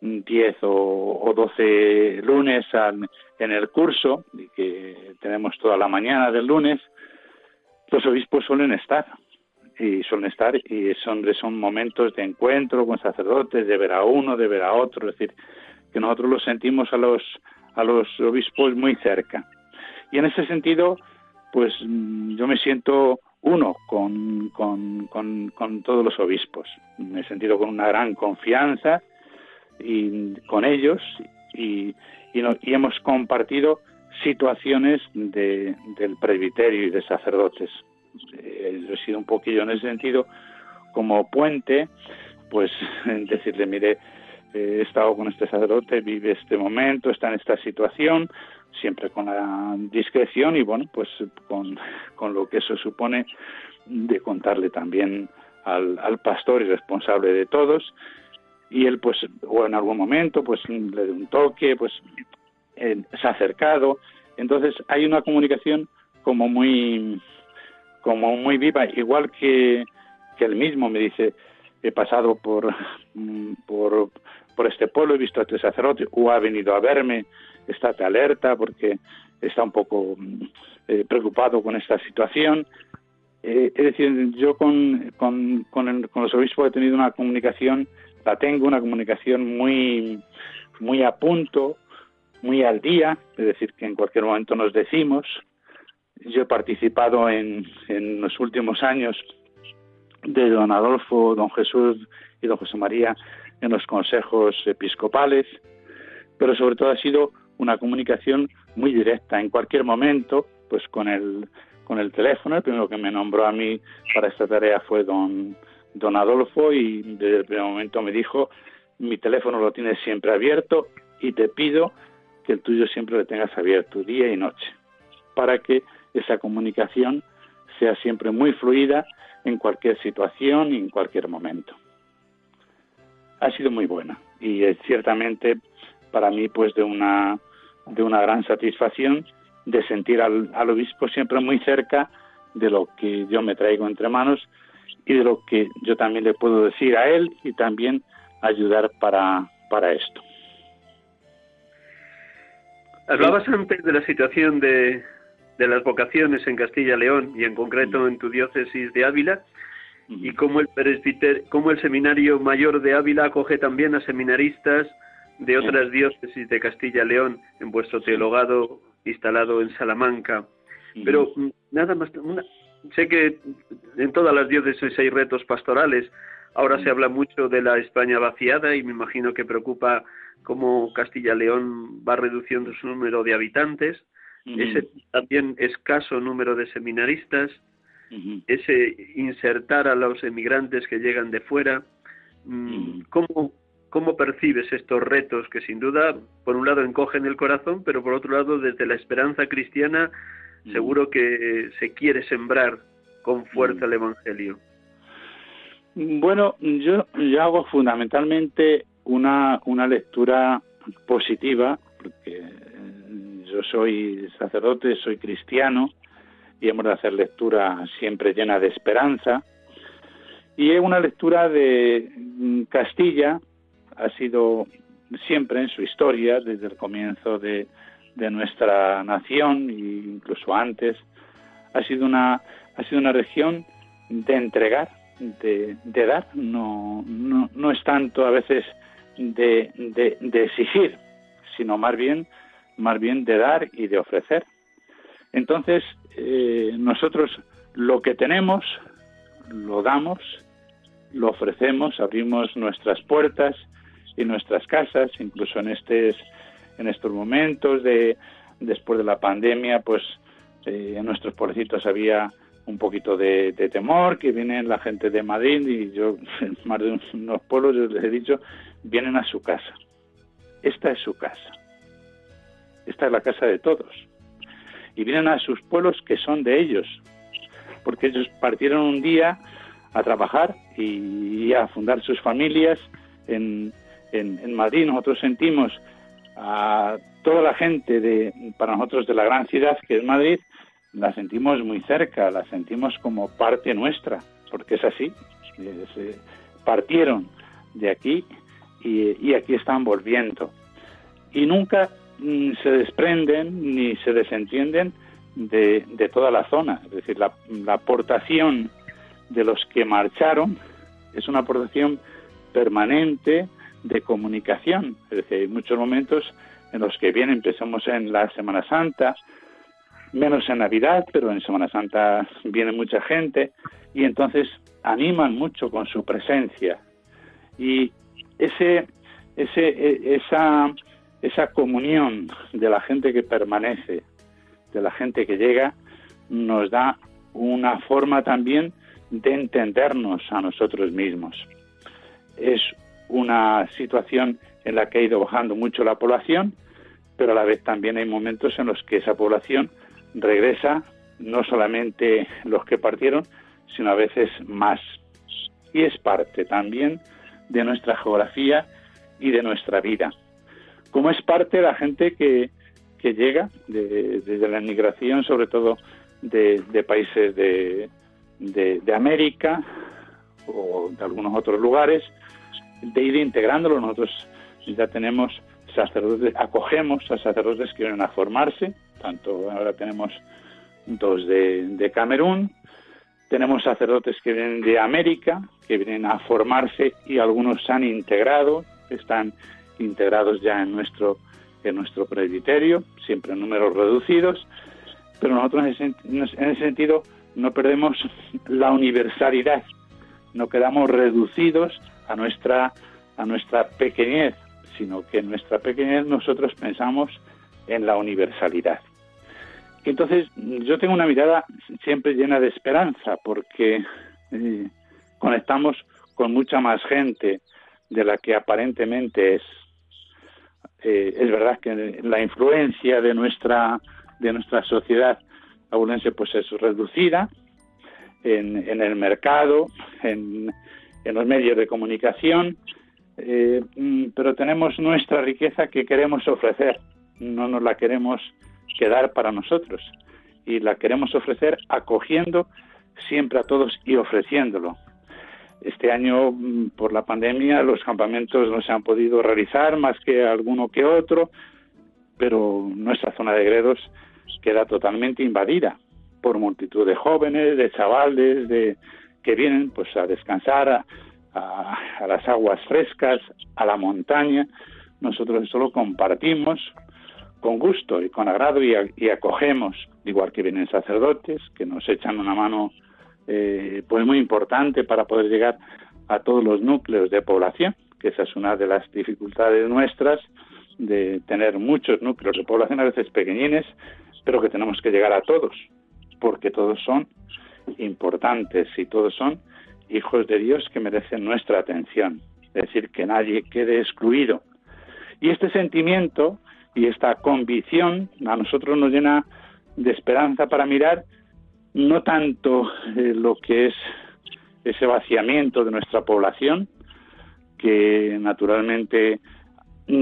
Speaker 4: 10 o, o 12 lunes en el curso, que tenemos toda la mañana del lunes, los obispos suelen estar y suelen estar y son, son momentos de encuentro con sacerdotes, de ver a uno, de ver a otro, es decir, que nosotros los sentimos a los, a los obispos muy cerca. Y en ese sentido, pues mm, yo me siento uno con, con, con, todos los obispos. Me he sentido con una gran confianza y, con ellos y, y, y hemos compartido situaciones de, del presbiterio y de sacerdotes. Eh, he sido un poquillo en ese sentido como puente, pues [laughs] decirle, mire, he estado con este sacerdote, vive este momento, está en esta situación, siempre con la discreción y bueno, pues con, [laughs] con lo que eso supone de contarle también al, al pastor y responsable de todos y él pues o en algún momento pues le da un toque pues eh, se ha acercado entonces hay una comunicación como muy como muy viva, igual que, que él mismo me dice, he pasado por, mm, por, por este pueblo, he visto a este sacerdote, o ha venido a verme, estate alerta porque está un poco mm, eh, preocupado con esta situación. Eh, es decir, yo con, con, con, con, los obispos he tenido una comunicación, la tengo, una comunicación muy, muy a punto, muy al día, es decir, que en cualquier momento nos decimos, yo he participado en, en los últimos años de don Adolfo, don Jesús y don José María en los consejos episcopales, pero sobre todo ha sido una comunicación muy directa. En cualquier momento, pues con el con el teléfono, el primero que me nombró a mí para esta tarea fue don don Adolfo y desde el primer momento me dijo, mi teléfono lo tienes siempre abierto y te pido que el tuyo siempre lo tengas abierto día y noche, para que esa comunicación sea siempre muy fluida en cualquier situación y en cualquier momento. Ha sido muy buena y es ciertamente para mí pues de una de una gran satisfacción de sentir al, obispo siempre muy cerca de lo que yo me traigo entre manos y de lo que yo también le puedo decir a él y también ayudar para, para esto.
Speaker 3: Hablabas antes de la situación de, de las vocaciones en Castilla León y en concreto en tu diócesis de Ávila y cómo el presbiter, cómo el seminario mayor de Ávila acoge también a seminaristas de otras diócesis de Castilla León en vuestro teologado instalado en Salamanca. Pero mm, nada más, sé que en todas las diócesis hay retos pastorales. Ahora se habla mucho de la España vaciada y me imagino que preocupa cómo Castilla León va reduciendo su número de habitantes. Ese también escaso número de seminaristas, ese insertar a los emigrantes que llegan de fuera. Mm, ¿Cómo, ¿Cómo percibes estos retos que sin duda, por un lado, encogen el corazón, pero por otro lado, desde la esperanza cristiana, seguro que se quiere sembrar con fuerza el Evangelio?
Speaker 4: Bueno, yo, yo hago fundamentalmente una, una lectura positiva, porque yo soy sacerdote, soy cristiano y hemos de hacer lectura siempre llena de esperanza. Y es una lectura de mm, Castilla, ha sido siempre en su historia, desde el comienzo de, nuestra nación e incluso antes, ha sido una, ha sido una región de entregar, de, dar, no, no, no, es tanto a veces de, de exigir, sino más bien más bien de dar y de ofrecer. Entonces, eh, nosotros lo que tenemos, lo damos, lo ofrecemos, abrimos nuestras puertas y nuestras casas, incluso en, estos, en estos momentos de después de la pandemia, pues eh, en nuestros pueblecitos había un poquito de, temor, que vienen la gente de Madrid y yo, en más de unos pueblos, les he dicho, vienen a su casa. Esta es su casa esta es la casa de todos. Y vienen a sus pueblos que son de ellos, porque ellos partieron un día a trabajar y, a fundar sus familias en, en, Madrid. Nosotros sentimos a toda la gente de, para nosotros de la gran ciudad que es Madrid, la sentimos muy cerca, la sentimos como parte nuestra, porque es así. partieron de aquí y, y, aquí están volviendo. Y nunca se desprenden ni se desentienden de, de toda la zona. Es decir, la, aportación de los que marcharon es una aportación permanente de comunicación. Es decir, hay muchos momentos en los que bien empezamos en la Semana Santa, menos en Navidad, pero en Semana Santa viene mucha gente y entonces animan mucho con su presencia. Y ese, ese, e, esa esa comunión de la gente que permanece, de la gente que llega, nos da una forma también de entendernos a nosotros mismos. Es una situación en la que ha ido bajando mucho la población, pero a la vez también hay momentos en los que esa población regresa, no solamente los que partieron, sino a veces más. Y es parte también de nuestra geografía y de nuestra vida como es parte de la gente que, que llega desde la inmigración, sobre todo de, países de, de, América o de algunos otros lugares, de ir integrándolo. Nosotros ya tenemos sacerdotes, acogemos a sacerdotes que vienen a formarse, tanto ahora tenemos dos de, Camerún, tenemos sacerdotes que vienen de América, que vienen a formarse y algunos se han integrado, están integrados ya en nuestro, en nuestro presbiterio, siempre en números reducidos, pero nosotros en ese, sentido no perdemos la universalidad no quedamos reducidos a nuestra, a nuestra pequeñez, sino que en nuestra pequeñez nosotros pensamos en la universalidad. entonces yo tengo una mirada siempre llena de esperanza porque eh, conectamos con mucha más gente de la que aparentemente es. Eh, es verdad que la influencia de nuestra de nuestra sociedad abundense pues es reducida en, en el mercado, en, en, los medios de comunicación, eh, mm, pero tenemos nuestra riqueza que queremos ofrecer, no nos la queremos quedar para nosotros y la queremos ofrecer acogiendo siempre a todos y ofreciéndolo. Este año, mm, por la pandemia, los campamentos no se han podido realizar más que alguno que otro, pero nuestra zona de Gredos queda totalmente invadida por multitud de jóvenes, de chavales, de que vienen pues a descansar a, las aguas frescas, a la montaña. Nosotros eso lo compartimos con gusto y con agrado y, y acogemos, igual que vienen sacerdotes que nos echan una mano eh, pues muy importante para poder llegar a todos los núcleos de población, que esa es una de las dificultades nuestras de tener muchos núcleos de población a veces pequeñines, pero que tenemos que llegar a todos, porque todos son importantes y todos son hijos de Dios que merecen nuestra atención, es decir, que nadie quede excluido. Y este sentimiento y esta convicción a nosotros nos llena de esperanza para mirar no tanto eh, lo que es ese vaciamiento de nuestra población, que naturalmente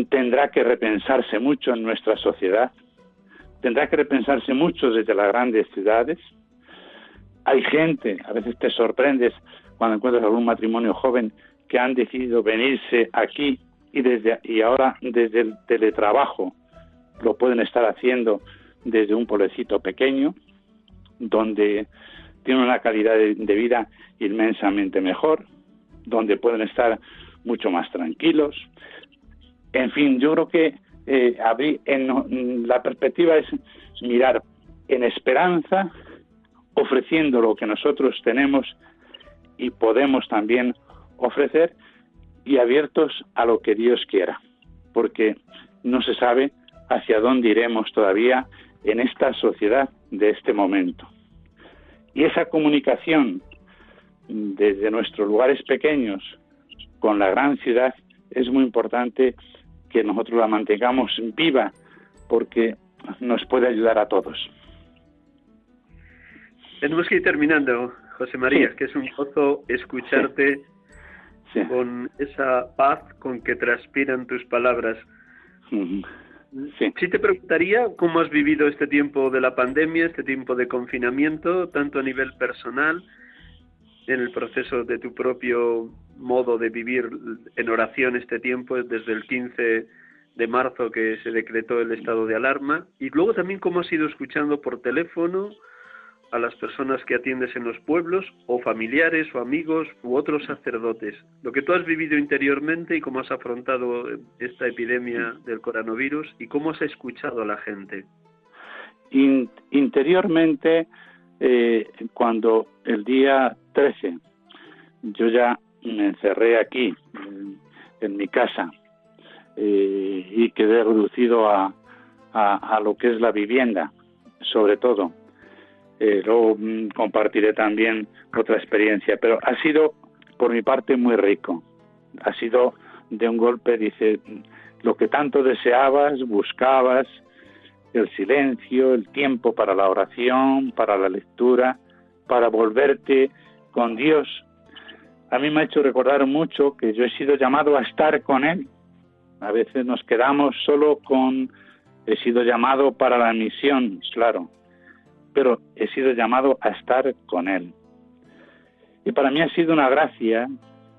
Speaker 4: tendrá que repensarse mucho en nuestra sociedad, tendrá que repensarse mucho desde las grandes ciudades. Hay gente, a veces te sorprendes cuando encuentras algún matrimonio joven que han decidido venirse aquí y desde y ahora desde el teletrabajo lo pueden estar haciendo desde un pueblecito pequeño donde tienen una calidad de, vida inmensamente mejor, donde pueden estar mucho más tranquilos. En fin, yo creo que eh, en, la perspectiva es mirar en esperanza, ofreciendo lo que nosotros tenemos y podemos también ofrecer y abiertos a lo que Dios quiera, porque no se sabe hacia dónde iremos todavía en esta sociedad de este momento. Y esa comunicación desde nuestros lugares pequeños con la gran ciudad es muy importante que nosotros la mantengamos viva porque nos puede ayudar a todos.
Speaker 3: Tenemos que ir terminando, José María, que es un gozo escucharte con esa paz con que transpiran tus palabras. Sí. te preguntaría cómo has vivido este tiempo de la pandemia, este tiempo de confinamiento, tanto a nivel personal, en el proceso de tu propio modo de vivir en oración este tiempo, desde el 15 de marzo que se decretó el estado de alarma, y luego también cómo has ido escuchando por teléfono a las personas que atiendes en los pueblos, o familiares, o amigos, u otros sacerdotes. Lo que tú has vivido interiormente y cómo has afrontado esta epidemia del coronavirus y cómo has escuchado a la gente.
Speaker 4: interiormente, eh, cuando el día 13 yo ya me encerré aquí, en, mi casa, eh, y quedé reducido a, a lo que es la vivienda, sobre todo eh, luego mm, compartiré también otra experiencia, pero ha sido por mi parte muy rico. Ha sido de un golpe, dice, lo que tanto deseabas, buscabas, el silencio, el tiempo para la oración, para la lectura, para volverte con Dios. A mí me ha hecho recordar mucho que yo he sido llamado a estar con Él. A veces nos quedamos solo con, he sido llamado para la misión, claro, pero he sido llamado a estar con Él. Y para mí ha sido una gracia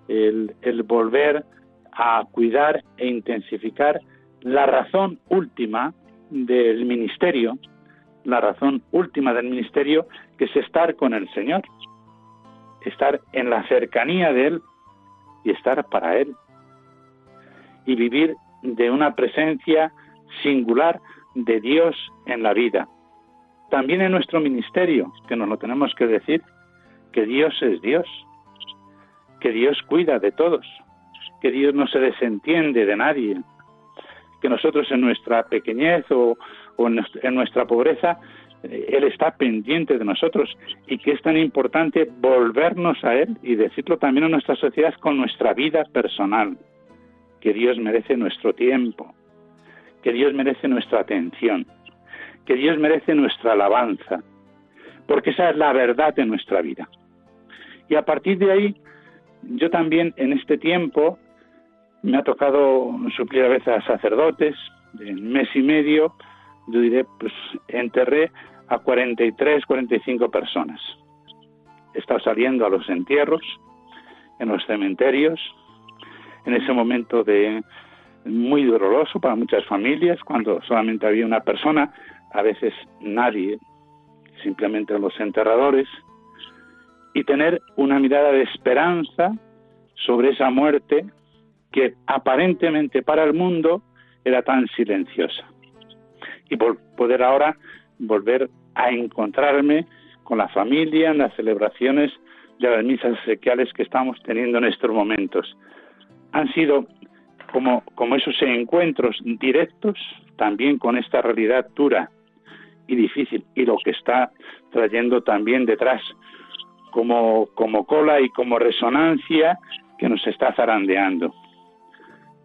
Speaker 4: el, volver a cuidar e intensificar la razón última del ministerio, la razón última del ministerio, que es estar con el Señor, estar en la cercanía de Él y estar para Él. Y vivir de una presencia singular de Dios en la vida también en nuestro ministerio, que nos lo tenemos que decir, que Dios es Dios. que Dios cuida de todos, que Dios no se desentiende de nadie, que nosotros en nuestra pequeñez o, en nuestra pobreza, eh, Él está pendiente de nosotros y que es tan importante volvernos a Él y decirlo también a nuestra sociedad con nuestra vida personal, que Dios merece nuestro tiempo, que Dios merece nuestra atención, que Dios merece nuestra alabanza, porque esa es la verdad de nuestra vida. Y a partir de ahí, yo también en este tiempo me ha tocado suplir a veces a sacerdotes, en mes y medio, yo diré, pues enterré a 43, 45 personas. He estado saliendo a los entierros, en los cementerios, en ese momento de muy doloroso para muchas familias, cuando solamente había una persona, a veces nadie, simplemente los enterradores, y tener una mirada de esperanza sobre esa muerte que aparentemente para el mundo era tan silenciosa. Y por poder ahora volver a encontrarme con la familia en las celebraciones de las misas exequiales que estamos teniendo en estos momentos. Han sido como, como esos encuentros directos también con esta realidad dura y difícil y lo que está trayendo también detrás como, como cola y como resonancia que nos está zarandeando.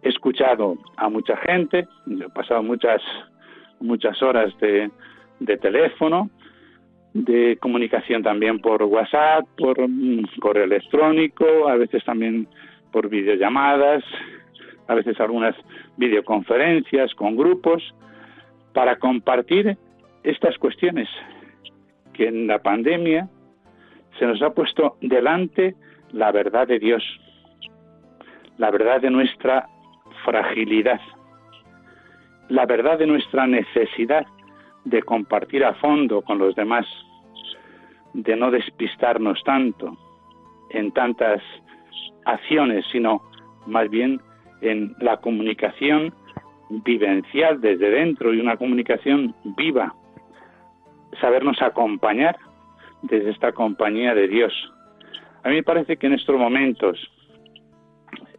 Speaker 4: He escuchado a mucha gente, he pasado muchas, muchas horas de, de teléfono, de comunicación también por WhatsApp, por correo electrónico, a veces también por videollamadas, a veces algunas videoconferencias con grupos, para compartir estas cuestiones que en la pandemia se nos ha puesto delante la verdad de Dios, la verdad de nuestra fragilidad, la verdad de nuestra necesidad de compartir a fondo con los demás, de no despistarnos tanto en tantas acciones, sino más bien en la comunicación vivencial desde dentro y una comunicación viva, sabernos acompañar desde esta compañía de Dios. A mí me parece que en estos momentos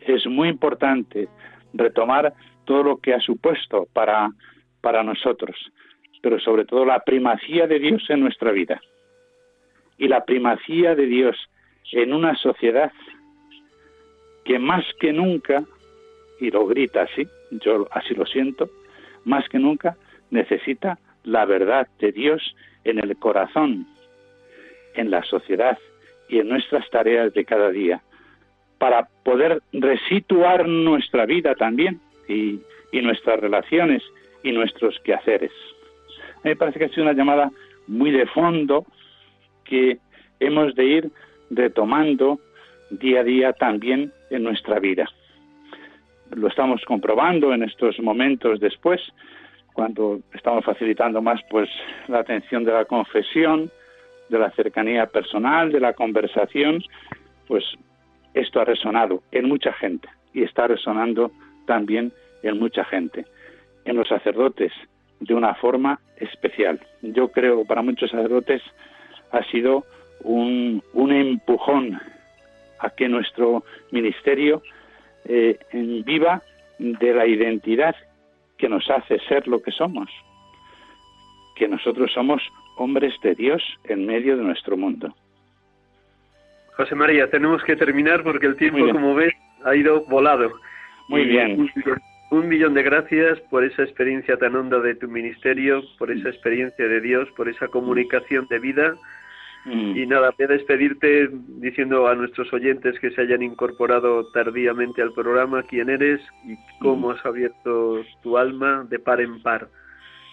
Speaker 4: es muy importante retomar todo lo que ha supuesto para, para nosotros, pero sobre todo la primacía de Dios en nuestra vida y la primacía de Dios en una sociedad que más que nunca, y lo grita así, yo así lo siento, más que nunca necesita la verdad de Dios en el corazón, en la sociedad y en nuestras tareas de cada día para poder resituar nuestra vida también y, nuestras relaciones y nuestros quehaceres. A mí me parece que ha sido una llamada muy de fondo que hemos de ir retomando día a día también en nuestra vida. Lo estamos comprobando en estos momentos después, cuando estamos facilitando más pues la atención de la confesión, de la cercanía personal, de la conversación, pues esto ha resonado en mucha gente y está resonando también en mucha gente, en los sacerdotes de una forma especial. Yo creo que para muchos sacerdotes ha sido un, empujón a que nuestro ministerio eh, viva de la identidad que nos hace ser lo que somos, que nosotros somos hombres de Dios en medio de nuestro mundo.
Speaker 3: José María, tenemos que terminar porque el tiempo, como ves, ha ido volado.
Speaker 4: Muy bien.
Speaker 3: Un, millón de gracias por esa experiencia tan honda de tu ministerio, por esa experiencia de Dios, por esa comunicación de vida. Mm. Y nada, voy a despedirte diciendo a nuestros oyentes que se hayan incorporado tardíamente al programa quién eres y cómo mm. has abierto tu alma de par en par.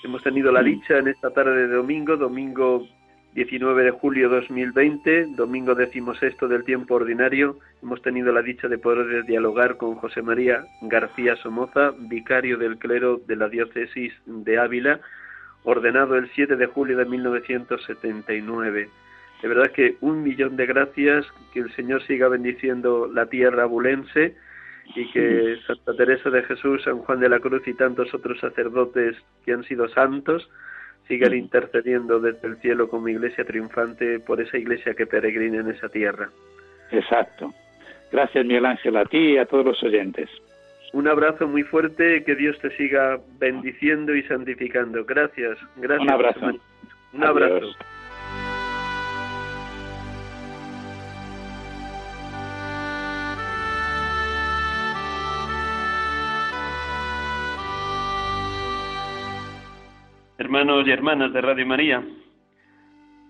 Speaker 3: Hemos tenido la mm. dicha en esta tarde de domingo, domingo 19 de julio 2020, domingo decimosexto del tiempo ordinario, hemos tenido la dicha de poder dialogar con José María García Somoza, vicario del clero de la diócesis de Ávila, ordenado el 7 de julio de 1979. De verdad que un millón de gracias, que el Señor siga bendiciendo la tierra abulense y que Santa Teresa de Jesús, San Juan de la Cruz y tantos otros sacerdotes que han sido santos sigan intercediendo desde el cielo como iglesia triunfante por esa iglesia que peregrina en esa tierra.
Speaker 4: Exacto. Gracias, Miguel Ángel, a ti y a todos los oyentes.
Speaker 3: Un abrazo muy fuerte, que Dios te siga bendiciendo y santificando. Gracias, gracias.
Speaker 4: Un abrazo.
Speaker 3: Un abrazo. Hermanos y hermanas de Radio María,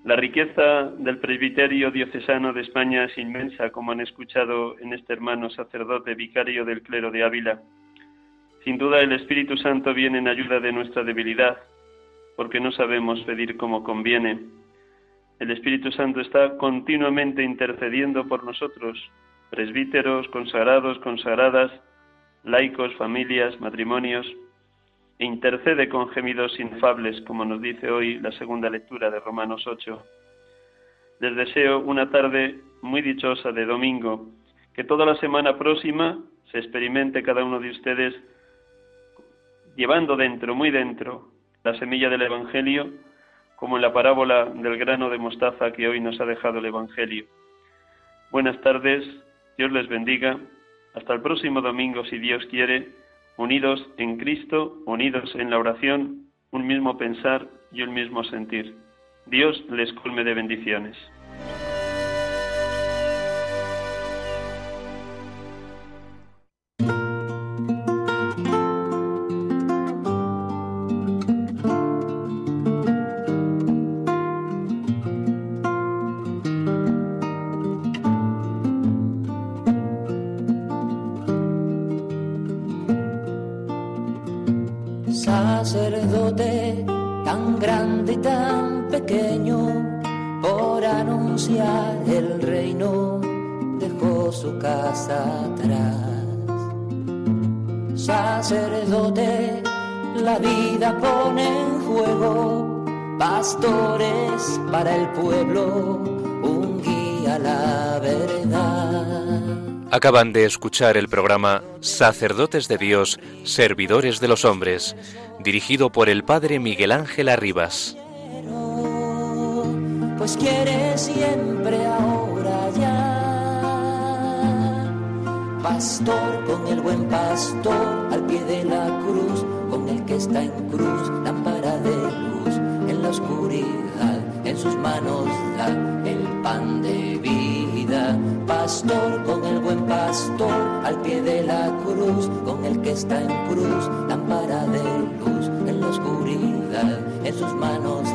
Speaker 3: la riqueza del presbiterio diocesano de España es inmensa, como han escuchado en este hermano sacerdote vicario del clero de Ávila. Sin duda el Espíritu Santo viene en ayuda de nuestra debilidad, porque no sabemos pedir como conviene. El Espíritu Santo está continuamente intercediendo por nosotros, presbíteros, consagrados, consagradas, laicos, familias, matrimonios, e intercede con gemidos infables, como nos dice hoy la segunda lectura de Romanos 8. Les deseo una tarde muy dichosa de domingo, que toda la semana próxima se experimente cada uno de ustedes llevando dentro, muy dentro, la semilla del Evangelio, como en la parábola del grano de mostaza que hoy nos ha dejado el Evangelio. Buenas tardes, Dios les bendiga. Hasta el próximo domingo, si Dios quiere unidos en Cristo, unidos en la oración, un mismo pensar y un mismo sentir. Dios les colme de bendiciones.
Speaker 2: Acaban de escuchar el programa Sacerdotes de Dios, Servidores de los Hombres, dirigido por el Padre Miguel Ángel Arribas.
Speaker 1: Pues quiere siempre ahora ya. Pastor con el buen pastor al pie de la cruz, con el que está en cruz, lámpara de luz en la oscuridad en sus manos el pan de vida. Pastor con el buen pastor al pie de la cruz, con el que está en cruz, lámpara de luz en la oscuridad, en sus manos